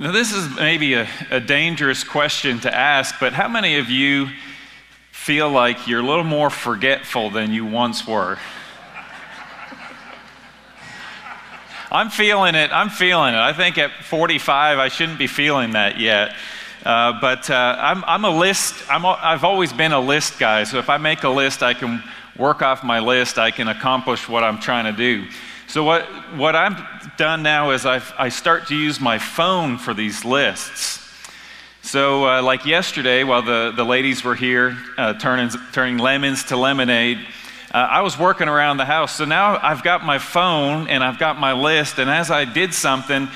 Now, this is maybe a, a, dangerous question to ask, but how many of you feel like you're a little more forgetful than you once were? I'm feeling it. I'm feeling it. I think at 45, I shouldn't be feeling that yet. Uh, but uh, I'm, I'm, a list, I'm, I've always been a list guy. So if I make a list, I can work off my list, I can accomplish what I'm trying to do. So, what, what Done now is I've, I start to use my phone for these lists. So, uh, like yesterday, while the, the ladies were here uh, turning, turning lemons to lemonade, uh, I was working around the house. So now I've got my phone and I've got my list, and as I did something,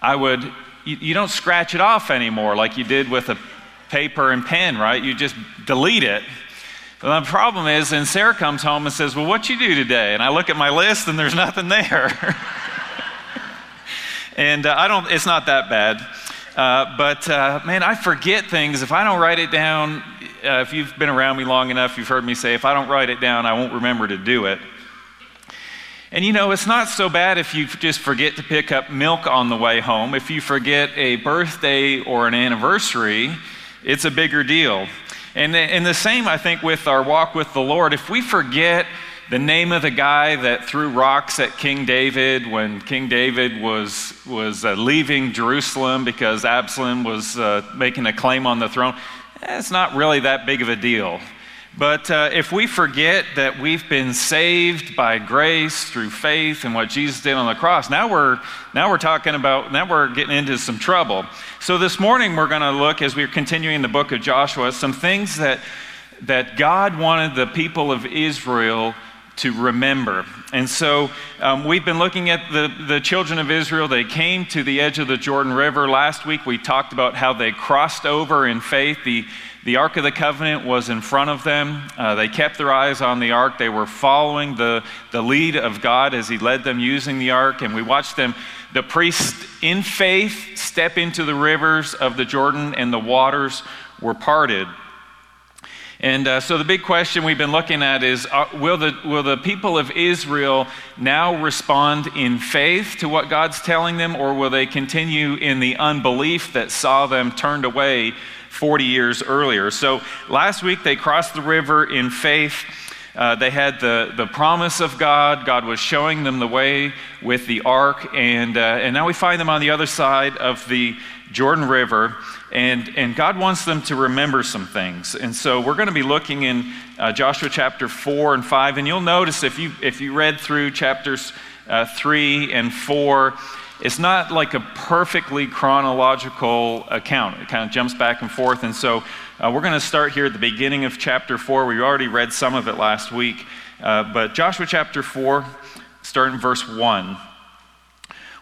I would, you, you don't scratch it off anymore like you did with a paper and pen, right? You just delete it. But the problem is, and Sarah comes home and says, Well, what'd you do today? And I look at my list and there's nothing there. and uh, I don't, it's not that bad. Uh, but uh, man, I forget things. If I don't write it down, uh, if you've been around me long enough, you've heard me say, if I don't write it down, I won't remember to do it. And you know, it's not so bad if you just forget to pick up milk on the way home. If you forget a birthday or an anniversary, it's a bigger deal. And, and the same, I think, with our walk with the Lord. If we forget the name of the guy that threw rocks at King David when King David was, was uh, leaving Jerusalem because Absalom was uh, making a claim on the throne, it's not really that big of a deal. But uh, if we forget that we've been saved by grace through faith and what Jesus did on the cross, now we're, now we're talking about, now we're getting into some trouble. So this morning we're going to look, as we're continuing the book of Joshua, some things that, that God wanted the people of Israel to remember. And so um, we've been looking at the, the children of Israel. They came to the edge of the Jordan River. Last week we talked about how they crossed over in faith. The, the Ark of the Covenant was in front of them. Uh, they kept their eyes on the Ark. They were following the, the lead of God as He led them using the Ark. And we watched them, the priests in faith, step into the rivers of the Jordan, and the waters were parted. And uh, so the big question we've been looking at is uh, will, the, will the people of Israel now respond in faith to what God's telling them, or will they continue in the unbelief that saw them turned away 40 years earlier? So last week they crossed the river in faith. Uh, they had the, the promise of God. God was showing them the way with the ark. And, uh, and now we find them on the other side of the Jordan River. And, and God wants them to remember some things. And so we're going to be looking in uh, Joshua chapter 4 and 5. And you'll notice if you, if you read through chapters uh, 3 and 4, it's not like a perfectly chronological account. It kind of jumps back and forth. And so uh, we're going to start here at the beginning of chapter 4. We already read some of it last week. Uh, but Joshua chapter 4, starting verse 1.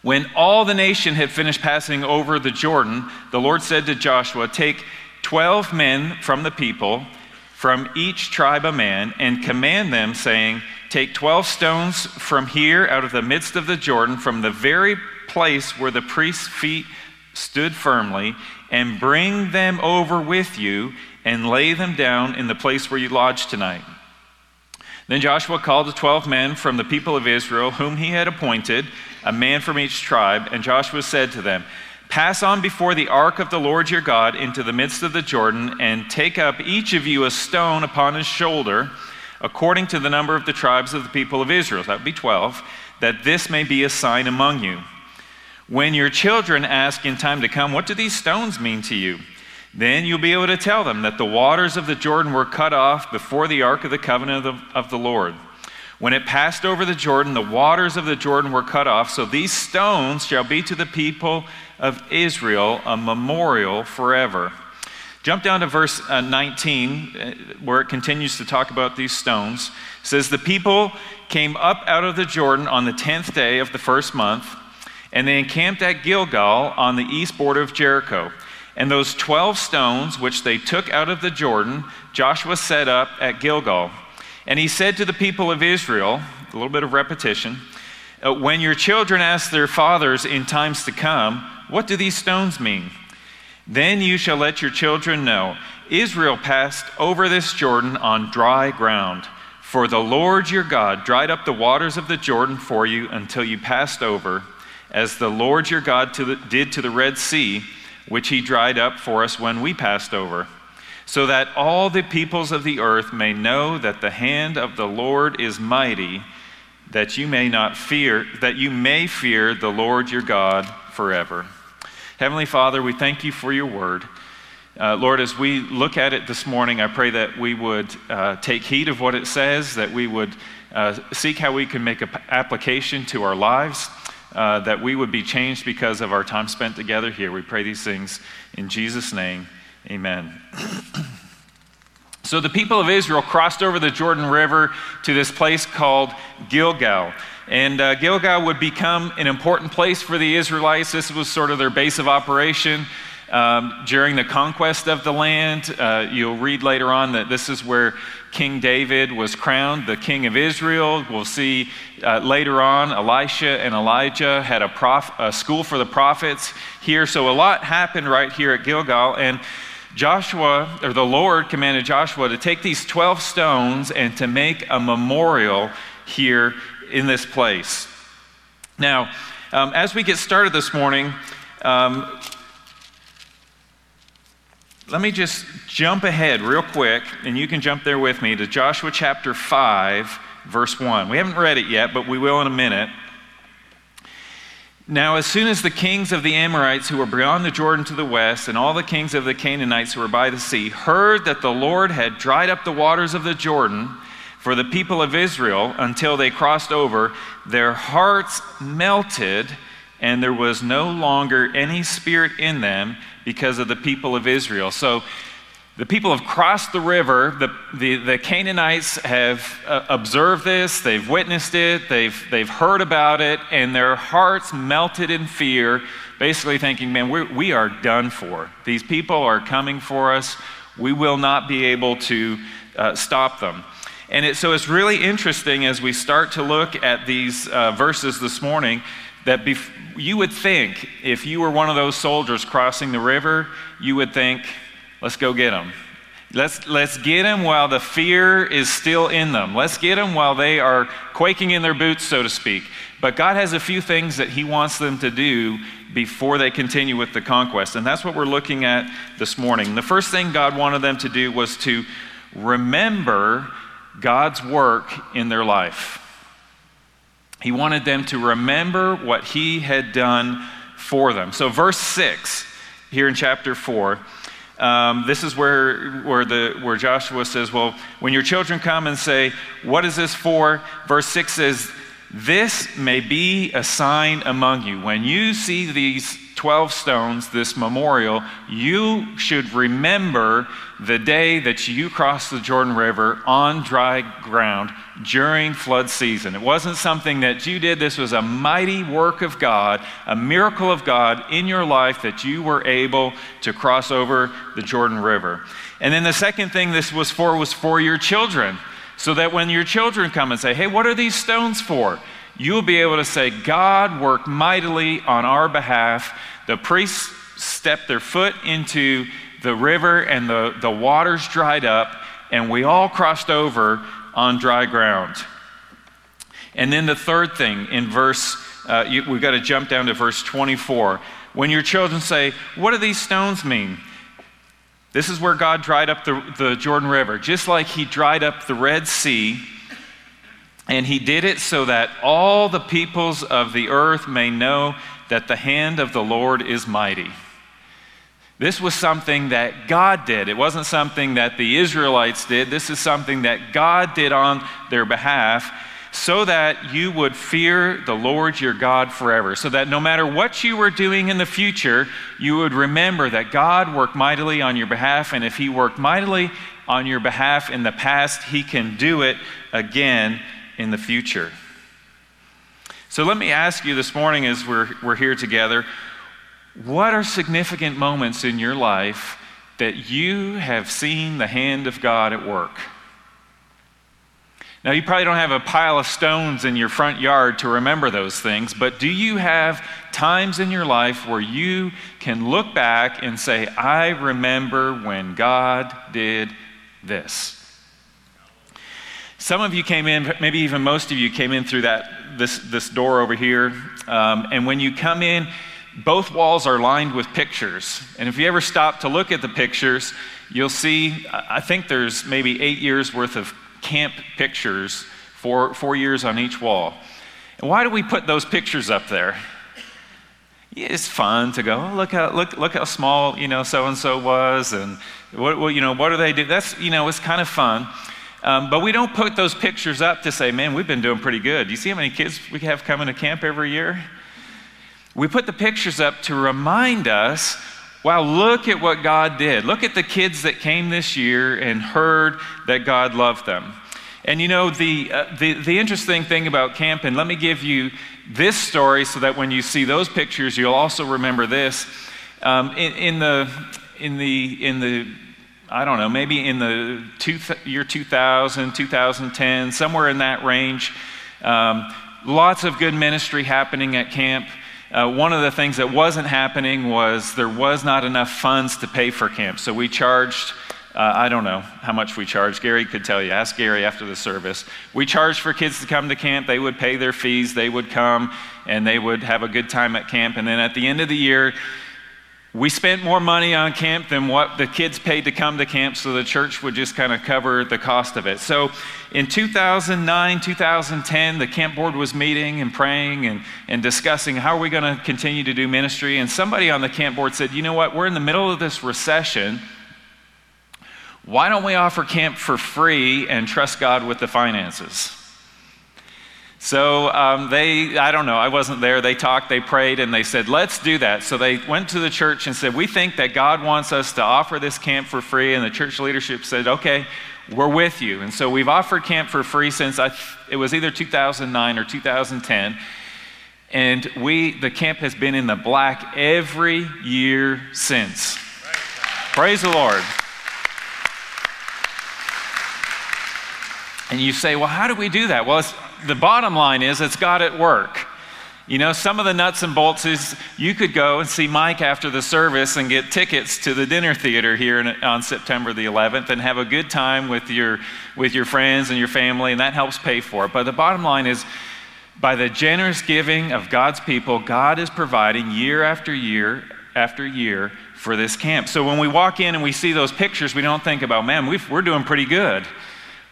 When all the nation had finished passing over the Jordan, the Lord said to Joshua, Take 12 men from the people, from each tribe a man, and command them, saying, Take 12 stones from here out of the midst of the Jordan, from the very place where the priest's feet stood firmly, and bring them over with you, and lay them down in the place where you lodge tonight. Then Joshua called the 12 men from the people of Israel, whom he had appointed a man from each tribe. And Joshua said to them, Pass on before the ark of the Lord your God into the midst of the Jordan, and take up each of you a stone upon his shoulder, according to the number of the tribes of the people of Israel. That would be 12, that this may be a sign among you. When your children ask in time to come, What do these stones mean to you? Then you'll be able to tell them that the waters of the Jordan were cut off before the ark of the covenant of of the Lord. When it passed over the Jordan, the waters of the Jordan were cut off. So these stones shall be to the people of Israel a memorial forever. Jump down to verse uh, 19, uh, where it continues to talk about these stones. It says, The people came up out of the Jordan on the 10th day of the first month, and they encamped at Gilgal on the east border of Jericho. And those 12 stones which they took out of the Jordan, Joshua set up at Gilgal. And he said to the people of Israel, a little bit of repetition, uh, when your children ask their fathers in times to come, What do these stones mean? Then you shall let your children know Israel passed over this Jordan on dry ground. For the Lord your God dried up the waters of the Jordan for you until you passed over, as the Lord your God to the, did to the Red Sea, which he dried up for us when we passed over, so that all the peoples of the earth may know that the hand of the Lord is mighty, that you may not fear, that you may fear the Lord your God forever. Heavenly Father, we thank you for your word. Uh, Lord, as we look at it this morning, I pray that we would uh, take heed of what it says, that we would uh, seek how we can make an application to our lives, uh, that we would be changed because of our time spent together here. We pray these things in Jesus' name. Amen. so the people of Israel crossed over the Jordan River to this place called Gilgal. And uh, Gilgal would become an important place for the Israelites. This was sort of their base of operation. Um, during the conquest of the land, uh, you'll read later on that this is where King David was crowned the king of Israel. We'll see uh, later on Elisha and Elijah had a, prof- a school for the prophets here. So a lot happened right here at Gilgal. And Joshua, or the Lord, commanded Joshua to take these 12 stones and to make a memorial here in this place. Now, um, as we get started this morning, um, let me just jump ahead real quick, and you can jump there with me to Joshua chapter 5, verse 1. We haven't read it yet, but we will in a minute. Now, as soon as the kings of the Amorites who were beyond the Jordan to the west, and all the kings of the Canaanites who were by the sea, heard that the Lord had dried up the waters of the Jordan for the people of Israel until they crossed over, their hearts melted, and there was no longer any spirit in them because of the people of Israel. So the people have crossed the river. The, the, the Canaanites have uh, observed this, they've witnessed it, they've, they've heard about it, and their hearts melted in fear, basically thinking, man, we're, we are done for. These people are coming for us. We will not be able to uh, stop them. And it, so it's really interesting as we start to look at these uh, verses this morning that bef- you would think if you were one of those soldiers crossing the river, you would think, let's go get them. Let's, let's get them while the fear is still in them. Let's get them while they are quaking in their boots, so to speak. But God has a few things that He wants them to do before they continue with the conquest. And that's what we're looking at this morning. The first thing God wanted them to do was to remember God's work in their life. He wanted them to remember what he had done for them. So, verse 6 here in chapter 4. Um, this is where, where, the, where Joshua says, Well, when your children come and say, What is this for? Verse 6 says, This may be a sign among you. When you see these 12 stones, this memorial, you should remember the day that you crossed the Jordan River on dry ground during flood season. It wasn't something that you did, this was a mighty work of God, a miracle of God in your life that you were able to cross over the Jordan River. And then the second thing this was for was for your children, so that when your children come and say, Hey, what are these stones for? You'll be able to say, God worked mightily on our behalf. The priests stepped their foot into the river, and the, the waters dried up, and we all crossed over on dry ground. And then the third thing in verse, uh, you, we've got to jump down to verse 24. When your children say, What do these stones mean? This is where God dried up the, the Jordan River, just like He dried up the Red Sea. And He did it so that all the peoples of the earth may know that the hand of the Lord is mighty. This was something that God did. It wasn't something that the Israelites did. This is something that God did on their behalf so that you would fear the Lord your God forever. So that no matter what you were doing in the future, you would remember that God worked mightily on your behalf. And if He worked mightily on your behalf in the past, He can do it again in the future. So let me ask you this morning as we're, we're here together what are significant moments in your life that you have seen the hand of God at work? Now, you probably don't have a pile of stones in your front yard to remember those things, but do you have times in your life where you can look back and say, I remember when God did this? Some of you came in, maybe even most of you came in through that this, this door over here. Um, and when you come in, both walls are lined with pictures. And if you ever stop to look at the pictures, you'll see, I think there's maybe eight years worth of camp pictures, four, four years on each wall. And why do we put those pictures up there? It's fun to go, oh, look how, look, look how small, you know, so-and-so was, and what, what, you know, what do they do? That's, you know, it's kind of fun. Um, but we don't put those pictures up to say, man, we've been doing pretty good. Do you see how many kids we have coming to camp every year? We put the pictures up to remind us wow, look at what God did. Look at the kids that came this year and heard that God loved them. And you know, the, uh, the, the interesting thing about camp, and let me give you this story so that when you see those pictures, you'll also remember this. Um, in, in, the, in, the, in the, I don't know, maybe in the two, year 2000, 2010, somewhere in that range, um, lots of good ministry happening at camp. Uh, one of the things that wasn't happening was there was not enough funds to pay for camp. So we charged, uh, I don't know how much we charged. Gary could tell you. Ask Gary after the service. We charged for kids to come to camp. They would pay their fees, they would come, and they would have a good time at camp. And then at the end of the year, we spent more money on camp than what the kids paid to come to camp, so the church would just kind of cover the cost of it. So in 2009, 2010, the camp board was meeting and praying and, and discussing how are we going to continue to do ministry. And somebody on the camp board said, you know what, we're in the middle of this recession. Why don't we offer camp for free and trust God with the finances? So um, they, I don't know, I wasn't there. They talked, they prayed, and they said, let's do that. So they went to the church and said, we think that God wants us to offer this camp for free. And the church leadership said, okay, we're with you. And so we've offered camp for free since I, it was either 2009 or 2010. And we, the camp has been in the black every year since. Praise the Lord. And you say, well, how do we do that? Well, the bottom line is it's God at work. You know, some of the nuts and bolts is you could go and see Mike after the service and get tickets to the dinner theater here in, on September the 11th and have a good time with your, with your friends and your family, and that helps pay for it. But the bottom line is, by the generous giving of God's people, God is providing year after year after year for this camp. So when we walk in and we see those pictures, we don't think about, man, we are doing pretty good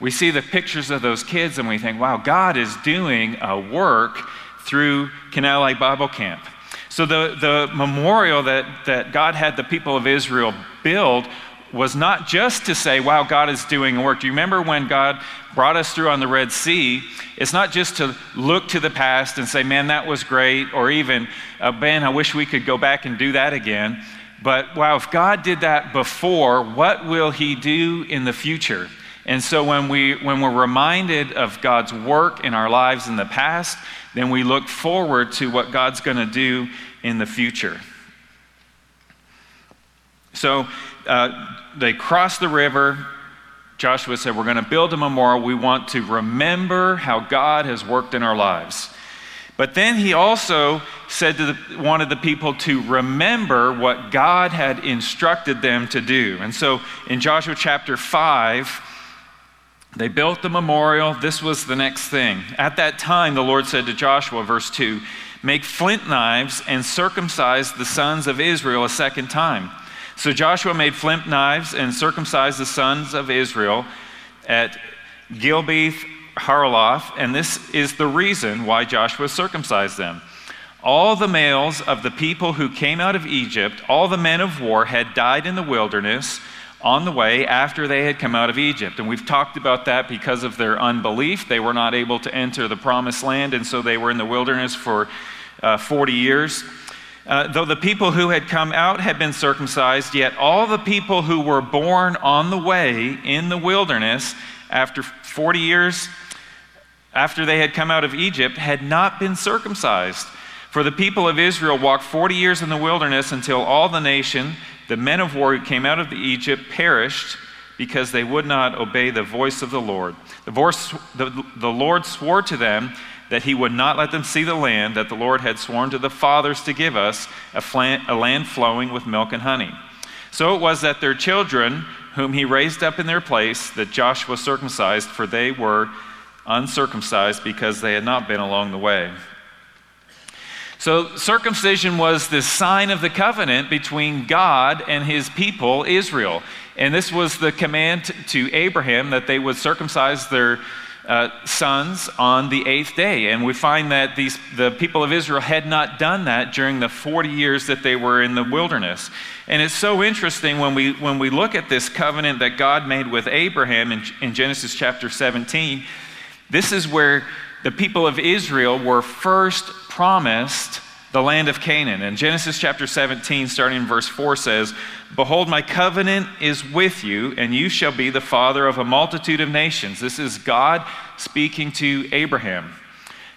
we see the pictures of those kids and we think, wow, God is doing a work through Canal Lake Bible Camp. So the, the memorial that, that God had the people of Israel build was not just to say, wow, God is doing a work. Do you remember when God brought us through on the Red Sea? It's not just to look to the past and say, man, that was great, or even, uh, man, I wish we could go back and do that again. But wow, if God did that before, what will He do in the future? And so when, we, when we're reminded of God's work in our lives in the past, then we look forward to what God's going to do in the future. So uh, they crossed the river. Joshua said, We're going to build a memorial. We want to remember how God has worked in our lives. But then he also said to the, wanted the people to remember what God had instructed them to do. And so in Joshua chapter 5, they built the memorial. This was the next thing. At that time, the Lord said to Joshua, verse 2, Make flint knives and circumcise the sons of Israel a second time. So Joshua made flint knives and circumcised the sons of Israel at Gibeath Haaraloth, and this is the reason why Joshua circumcised them. All the males of the people who came out of Egypt, all the men of war, had died in the wilderness on the way after they had come out of Egypt. And we've talked about that because of their unbelief. They were not able to enter the promised land, and so they were in the wilderness for uh, 40 years. Uh, though the people who had come out had been circumcised, yet all the people who were born on the way in the wilderness after 40 years after they had come out of Egypt had not been circumcised. For the people of Israel walked 40 years in the wilderness until all the nation the men of war who came out of Egypt perished because they would not obey the voice of the Lord. The, voice, the, the Lord swore to them that he would not let them see the land that the Lord had sworn to the fathers to give us, a, flan, a land flowing with milk and honey. So it was that their children, whom he raised up in their place, that Joshua circumcised, for they were uncircumcised because they had not been along the way. So, circumcision was the sign of the covenant between God and his people, Israel. And this was the command to Abraham that they would circumcise their uh, sons on the eighth day. And we find that these, the people of Israel had not done that during the 40 years that they were in the wilderness. And it's so interesting when we, when we look at this covenant that God made with Abraham in, in Genesis chapter 17. This is where the people of Israel were first promised the land of Canaan. And Genesis chapter 17, starting in verse 4, says, Behold, my covenant is with you, and you shall be the father of a multitude of nations. This is God speaking to Abraham.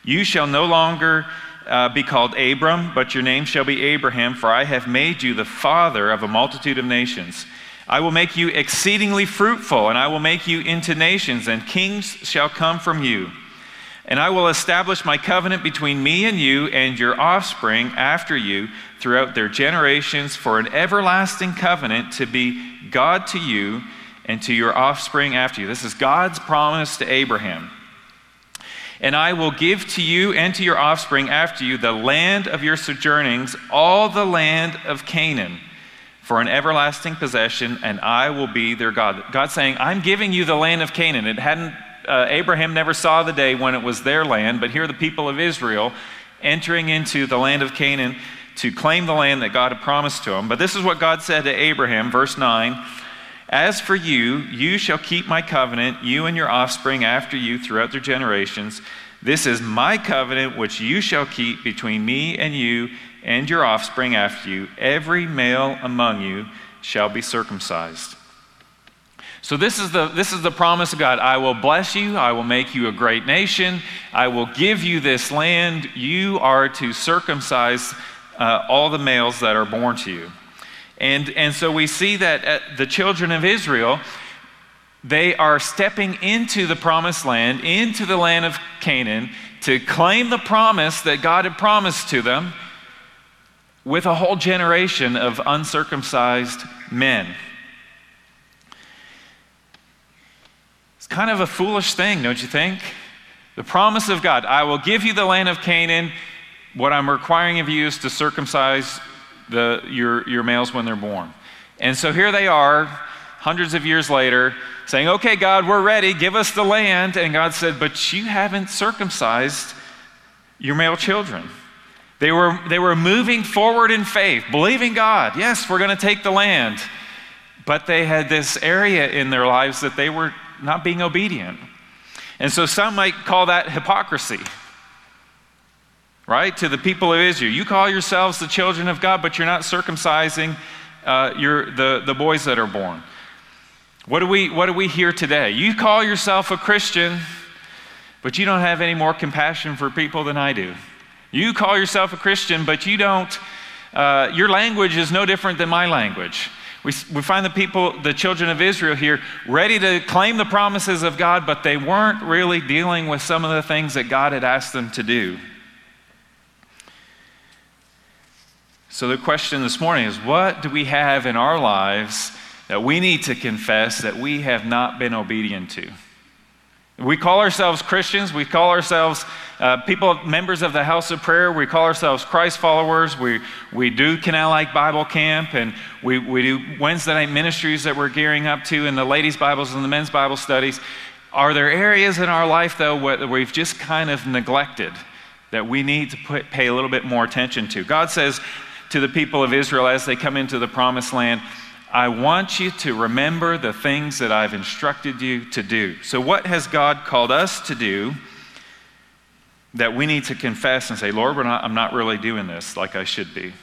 You shall no longer uh, be called Abram, but your name shall be Abraham, for I have made you the father of a multitude of nations. I will make you exceedingly fruitful, and I will make you into nations, and kings shall come from you. And I will establish my covenant between me and you and your offspring after you throughout their generations for an everlasting covenant to be God to you and to your offspring after you. This is God's promise to Abraham. And I will give to you and to your offspring after you the land of your sojournings, all the land of Canaan, for an everlasting possession, and I will be their God. God saying, I'm giving you the land of Canaan. It hadn't uh, Abraham never saw the day when it was their land, but here the people of Israel entering into the land of Canaan to claim the land that God had promised to them. But this is what God said to Abraham, verse 9 As for you, you shall keep my covenant, you and your offspring after you throughout their generations. This is my covenant which you shall keep between me and you and your offspring after you. Every male among you shall be circumcised. So, this is, the, this is the promise of God I will bless you, I will make you a great nation, I will give you this land. You are to circumcise uh, all the males that are born to you. And, and so we see that uh, the children of Israel, they are stepping into the promised land, into the land of Canaan, to claim the promise that God had promised to them with a whole generation of uncircumcised men. Kind of a foolish thing, don't you think? The promise of God I will give you the land of Canaan. What I'm requiring of you is to circumcise the, your, your males when they're born. And so here they are, hundreds of years later, saying, Okay, God, we're ready. Give us the land. And God said, But you haven't circumcised your male children. They were, they were moving forward in faith, believing God. Yes, we're going to take the land. But they had this area in their lives that they were not being obedient. And so some might call that hypocrisy, right? To the people of Israel. You call yourselves the children of God, but you're not circumcising uh, your, the, the boys that are born. What do, we, what do we hear today? You call yourself a Christian, but you don't have any more compassion for people than I do. You call yourself a Christian, but you don't, uh, your language is no different than my language. We, we find the people, the children of Israel here, ready to claim the promises of God, but they weren't really dealing with some of the things that God had asked them to do. So the question this morning is what do we have in our lives that we need to confess that we have not been obedient to? We call ourselves Christians. We call ourselves uh, people, members of the House of Prayer. We call ourselves Christ followers. We, we do Canal Lake Bible Camp, and we, we do Wednesday night ministries that we're gearing up to, and the ladies' Bibles and the men's Bible studies. Are there areas in our life, though, that we've just kind of neglected that we need to put, pay a little bit more attention to? God says to the people of Israel as they come into the promised land, I want you to remember the things that I've instructed you to do. So, what has God called us to do that we need to confess and say, Lord, not, I'm not really doing this like I should be?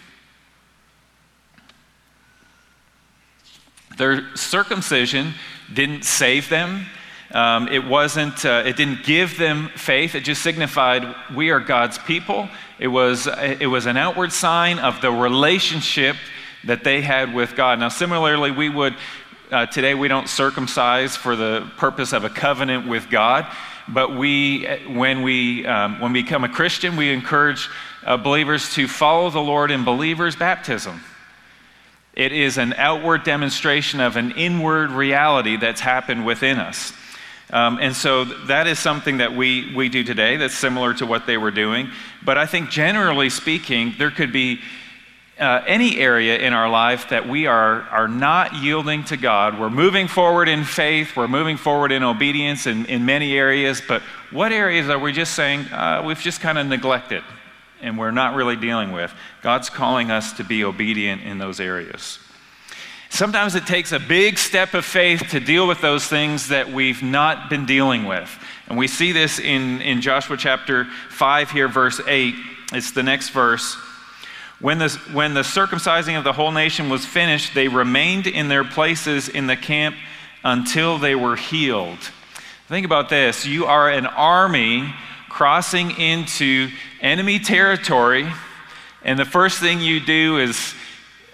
Their circumcision didn't save them. Um, it wasn't. Uh, it didn't give them faith. It just signified we are God's people. It was. It was an outward sign of the relationship that they had with God. Now, similarly, we would, uh, today we don't circumcise for the purpose of a covenant with God, but we, when we, um, when we become a Christian, we encourage uh, believers to follow the Lord in believers' baptism. It is an outward demonstration of an inward reality that's happened within us. Um, and so that is something that we, we do today that's similar to what they were doing. But I think generally speaking, there could be uh, any area in our life that we are, are not yielding to God. We're moving forward in faith, we're moving forward in obedience in, in many areas, but what areas are we just saying uh, we've just kind of neglected and we're not really dealing with? God's calling us to be obedient in those areas. Sometimes it takes a big step of faith to deal with those things that we've not been dealing with. And we see this in, in Joshua chapter 5 here, verse 8. It's the next verse. When the, when the circumcising of the whole nation was finished, they remained in their places in the camp until they were healed. Think about this you are an army crossing into enemy territory, and the first thing you do is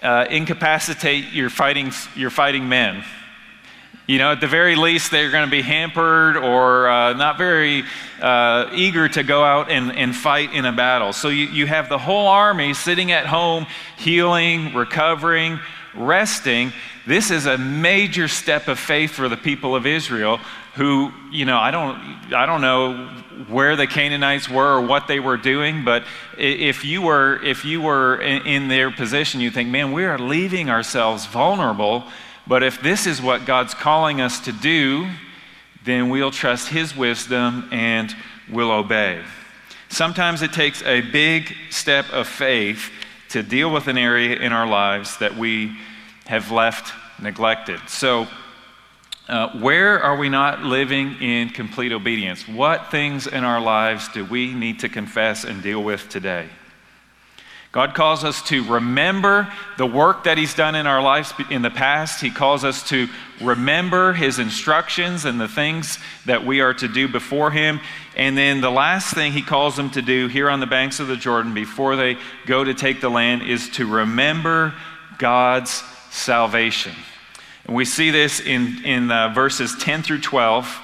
uh, incapacitate your fighting, your fighting men. You know, at the very least, they're going to be hampered or uh, not very uh, eager to go out and, and fight in a battle. So you, you have the whole army sitting at home, healing, recovering, resting. This is a major step of faith for the people of Israel who, you know, I don't, I don't know where the Canaanites were or what they were doing, but if you were, if you were in, in their position, you think, man, we are leaving ourselves vulnerable but if this is what God's calling us to do, then we'll trust His wisdom and we'll obey. Sometimes it takes a big step of faith to deal with an area in our lives that we have left neglected. So, uh, where are we not living in complete obedience? What things in our lives do we need to confess and deal with today? God calls us to remember the work that He's done in our lives in the past. He calls us to remember His instructions and the things that we are to do before Him. And then the last thing He calls them to do here on the banks of the Jordan before they go to take the land is to remember God's salvation. And we see this in, in uh, verses 10 through 12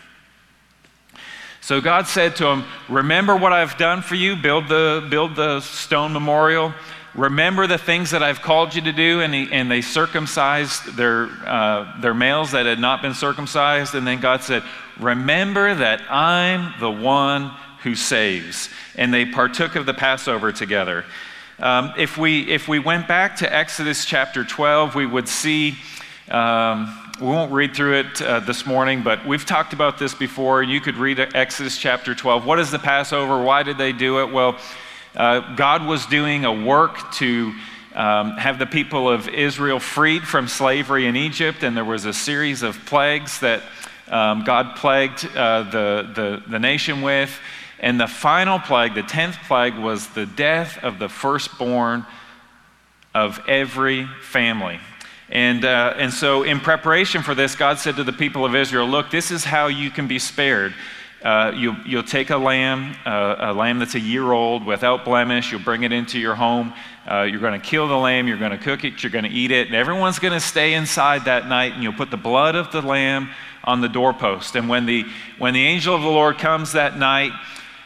So God said to him, Remember what I've done for you, build the, build the stone memorial. Remember the things that I've called you to do. And, he, and they circumcised their, uh, their males that had not been circumcised. And then God said, Remember that I'm the one who saves. And they partook of the Passover together. Um, if, we, if we went back to Exodus chapter 12, we would see. Um, we won't read through it uh, this morning, but we've talked about this before. You could read Exodus chapter 12. What is the Passover? Why did they do it? Well, uh, God was doing a work to um, have the people of Israel freed from slavery in Egypt, and there was a series of plagues that um, God plagued uh, the, the, the nation with. And the final plague, the tenth plague, was the death of the firstborn of every family. And, uh, and so, in preparation for this, God said to the people of Israel, Look, this is how you can be spared. Uh, you, you'll take a lamb, uh, a lamb that's a year old without blemish. You'll bring it into your home. Uh, you're going to kill the lamb. You're going to cook it. You're going to eat it. And everyone's going to stay inside that night. And you'll put the blood of the lamb on the doorpost. And when the, when the angel of the Lord comes that night,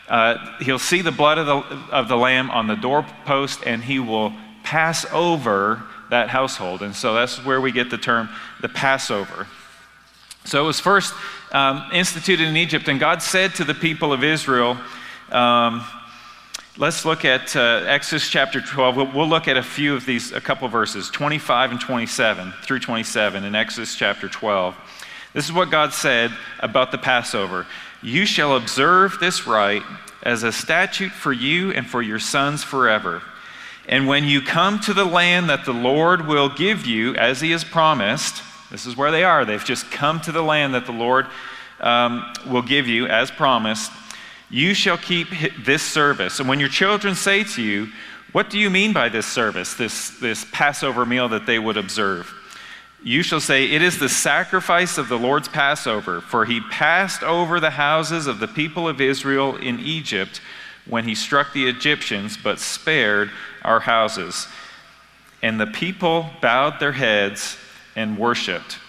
uh, he'll see the blood of the, of the lamb on the doorpost and he will pass over that household. And so that's where we get the term the Passover. So it was first um, instituted in Egypt, and God said to the people of Israel, um, let's look at uh, Exodus chapter 12. We'll, we'll, look at a few of these, a couple verses, 25 and 27 through 27 in Exodus chapter 12. This is what God said about the Passover. You shall observe this rite as a statute for you and for your sons forever. And when you come to the land that the Lord will give you, as He has promised, this is where they are. They've just come to the land that the Lord um, will give you, as promised. You shall keep this service. And when your children say to you, What do you mean by this service, this, this Passover meal that they would observe? you shall say, It is the sacrifice of the Lord's Passover, for he passed over the houses of the people of Israel in Egypt when he struck the Egyptians, but spared our houses. And the people bowed their heads and worshiped.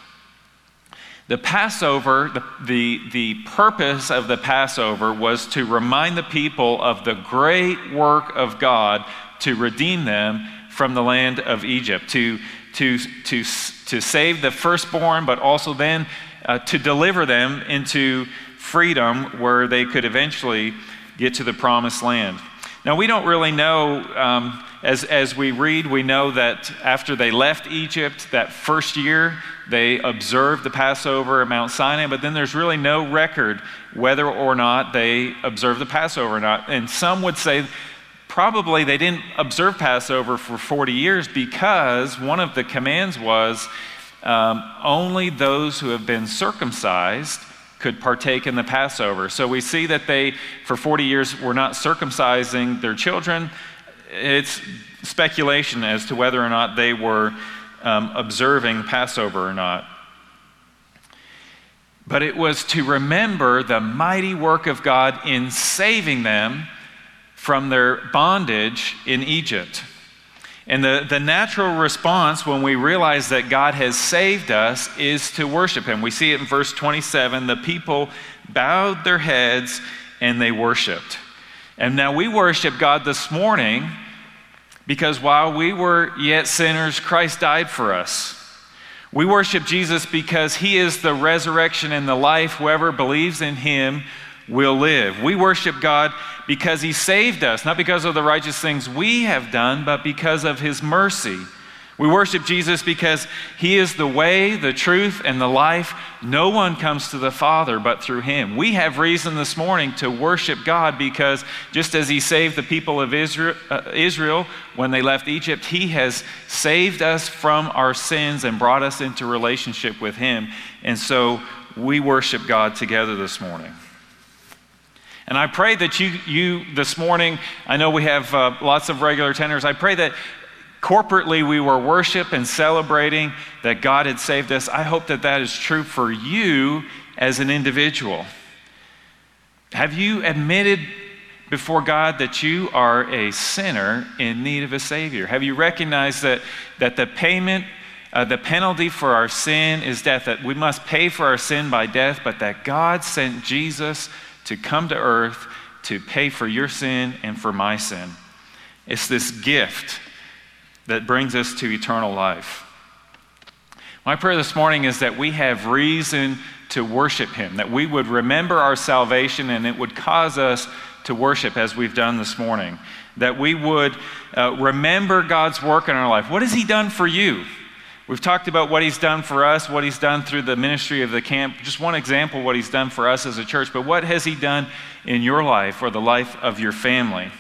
The Passover, the, the, the, purpose of the Passover was to remind the people of the great work of God to redeem them from the land of Egypt, to, to, to, to save the firstborn, but also then uh, to deliver them into freedom where they could eventually get to the promised land. Now, we don't really know, um, as, as we read, we know that after they left Egypt, that first year, they observed the Passover at Mount Sinai, but then there's really no record whether or not they observed the Passover or not. And some would say probably they didn't observe Passover for 40 years because one of the commands was um, only those who have been circumcised could partake in the Passover. So we see that they, for 40 years, were not circumcising their children. It's speculation as to whether or not they were um, observing Passover or not. But it was to remember the mighty work of God in saving them from their bondage in Egypt. And the, the natural response when we realize that God has saved us is to worship Him. We see it in verse 27 the people bowed their heads and they worshiped. And now we worship God this morning because while we were yet sinners, Christ died for us. We worship Jesus because He is the resurrection and the life. Whoever believes in Him will live. We worship God because he saved us, not because of the righteous things we have done, but because of his mercy. We worship Jesus because he is the way, the truth, and the life. No one comes to the Father but through him. We have reason this morning to worship God because just as he saved the people of Israel, uh, Israel when they left Egypt, he has saved us from our sins and brought us into relationship with him. And so we worship God together this morning. And I pray that you, you this morning, I know we have uh, lots of regular tenors, I pray that corporately we were worship and celebrating that God had saved us. I hope that that is true for you as an individual. Have you admitted before God that you are a sinner in need of a Savior? Have you recognized that, that the payment, uh, the penalty for our sin is death, that we must pay for our sin by death, but that God sent Jesus to come to earth to pay for your sin and for my sin. It's this gift that brings us to eternal life. My prayer this morning is that we have reason to worship Him, that we would remember our salvation and it would cause us to worship as we've done this morning, that we would uh, remember God's work in our life. What has He done for you? We've talked about what he's done for us, what he's done through the ministry of the camp. Just one example what he's done for us as a church, but what has he done in your life or the life of your family?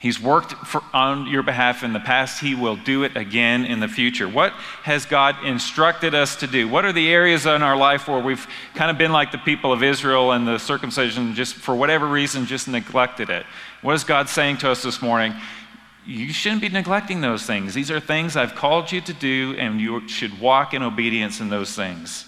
He's worked for, on your behalf in the past. He will do it again in the future. What has God instructed us to do? What are the areas in our life where we've kind of been like the people of Israel and the circumcision, just for whatever reason, just neglected it? What is God saying to us this morning? You shouldn't be neglecting those things. These are things I've called you to do, and you should walk in obedience in those things.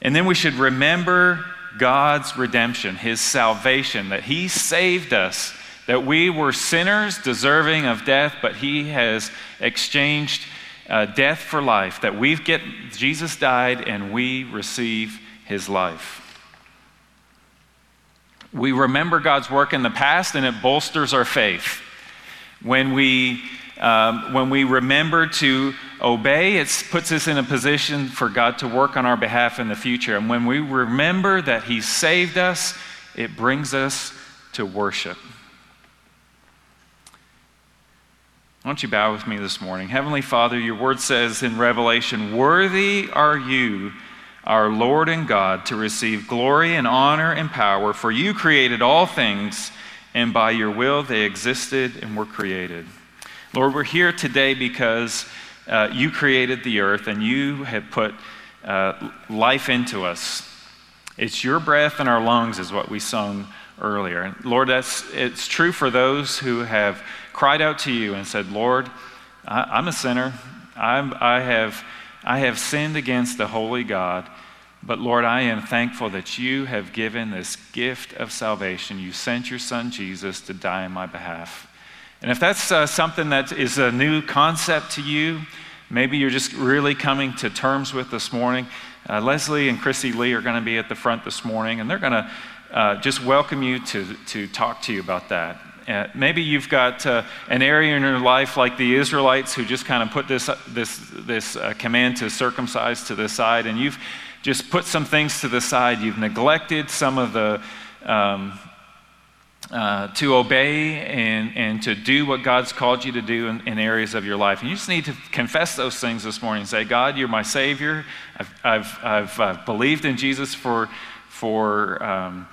And then we should remember God's redemption, His salvation, that He saved us, that we were sinners deserving of death, but He has exchanged uh, death for life, that we've get Jesus died and we receive His life. We remember God's work in the past and it bolsters our faith. When we, um, when we remember to obey, it puts us in a position for God to work on our behalf in the future. And when we remember that He saved us, it brings us to worship. Why don't you bow with me this morning? Heavenly Father, your word says in Revelation, Worthy are you our Lord and God, to receive glory and honor and power, for you created all things, and by your will they existed and were created. Lord, we're here today because uh, you created the earth and you have put uh, life into us. It's your breath in our lungs, is what we sung earlier. Lord, that's, it's true for those who have cried out to you and said, Lord, I, am a sinner. I'm, I, have, I have sinned against the holy God. But Lord, I am thankful that you have given this gift of salvation. You sent your son Jesus to die on my behalf. And if that's uh, something that is a new concept to you, maybe you're just really coming to terms with this morning, uh, Leslie and Chrissy Lee are going to be at the front this morning, and they're going to uh, just welcome you to, to talk to you about that. Maybe you've got uh, an area in your life like the Israelites who just kind of put this, this, this uh, command to circumcise to the side, and you've just put some things to the side. You've neglected some of the, um, uh, to obey and, and to do what God's called you to do in, in, areas of your life. And you just need to confess those things this morning. Say, God, you're my Savior. I've, I've, I've uh, believed in Jesus for, for um,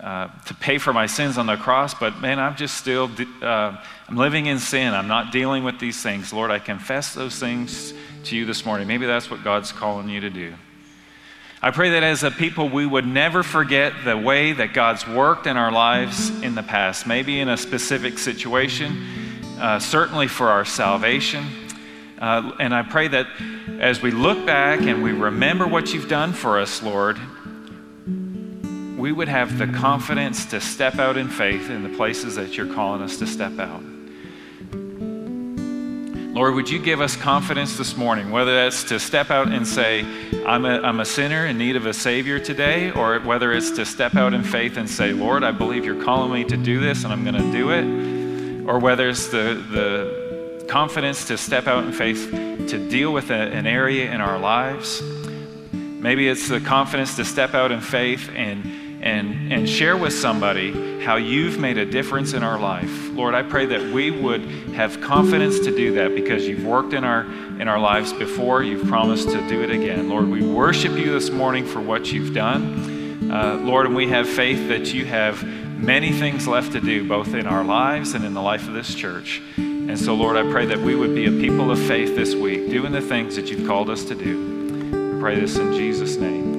uh, to pay for my sins on the cross, but man, I'm just still, uh, I'm living in sin. I'm not dealing with these things. Lord, I confess those things to you this morning. Maybe that's what God's calling you to do. I pray that as a people, we would never forget the way that God's worked in our lives in the past, maybe in a specific situation, uh, certainly for our salvation. Uh, and I pray that as we look back and we remember what you've done for us, Lord, we would have the confidence to step out in faith in the places that you're calling us to step out. Lord, would you give us confidence this morning, whether that's to step out and say, I'm a, I'm a sinner in need of a Savior today, or whether it's to step out in faith and say, Lord, I believe you're calling me to do this and I'm going to do it, or whether it's the, the confidence to step out in faith to deal with a, an area in our lives. Maybe it's the confidence to step out in faith and and, and share with somebody how you've made a difference in our life. Lord, I pray that we would have confidence to do that because you've worked in our, in our lives before. You've promised to do it again. Lord, we worship you this morning for what you've done. Uh, Lord, and we have faith that you have many things left to do, both in our lives and in the life of this church. And so, Lord, I pray that we would be a people of faith this week, doing the things that you've called us to do. I pray this in Jesus' name.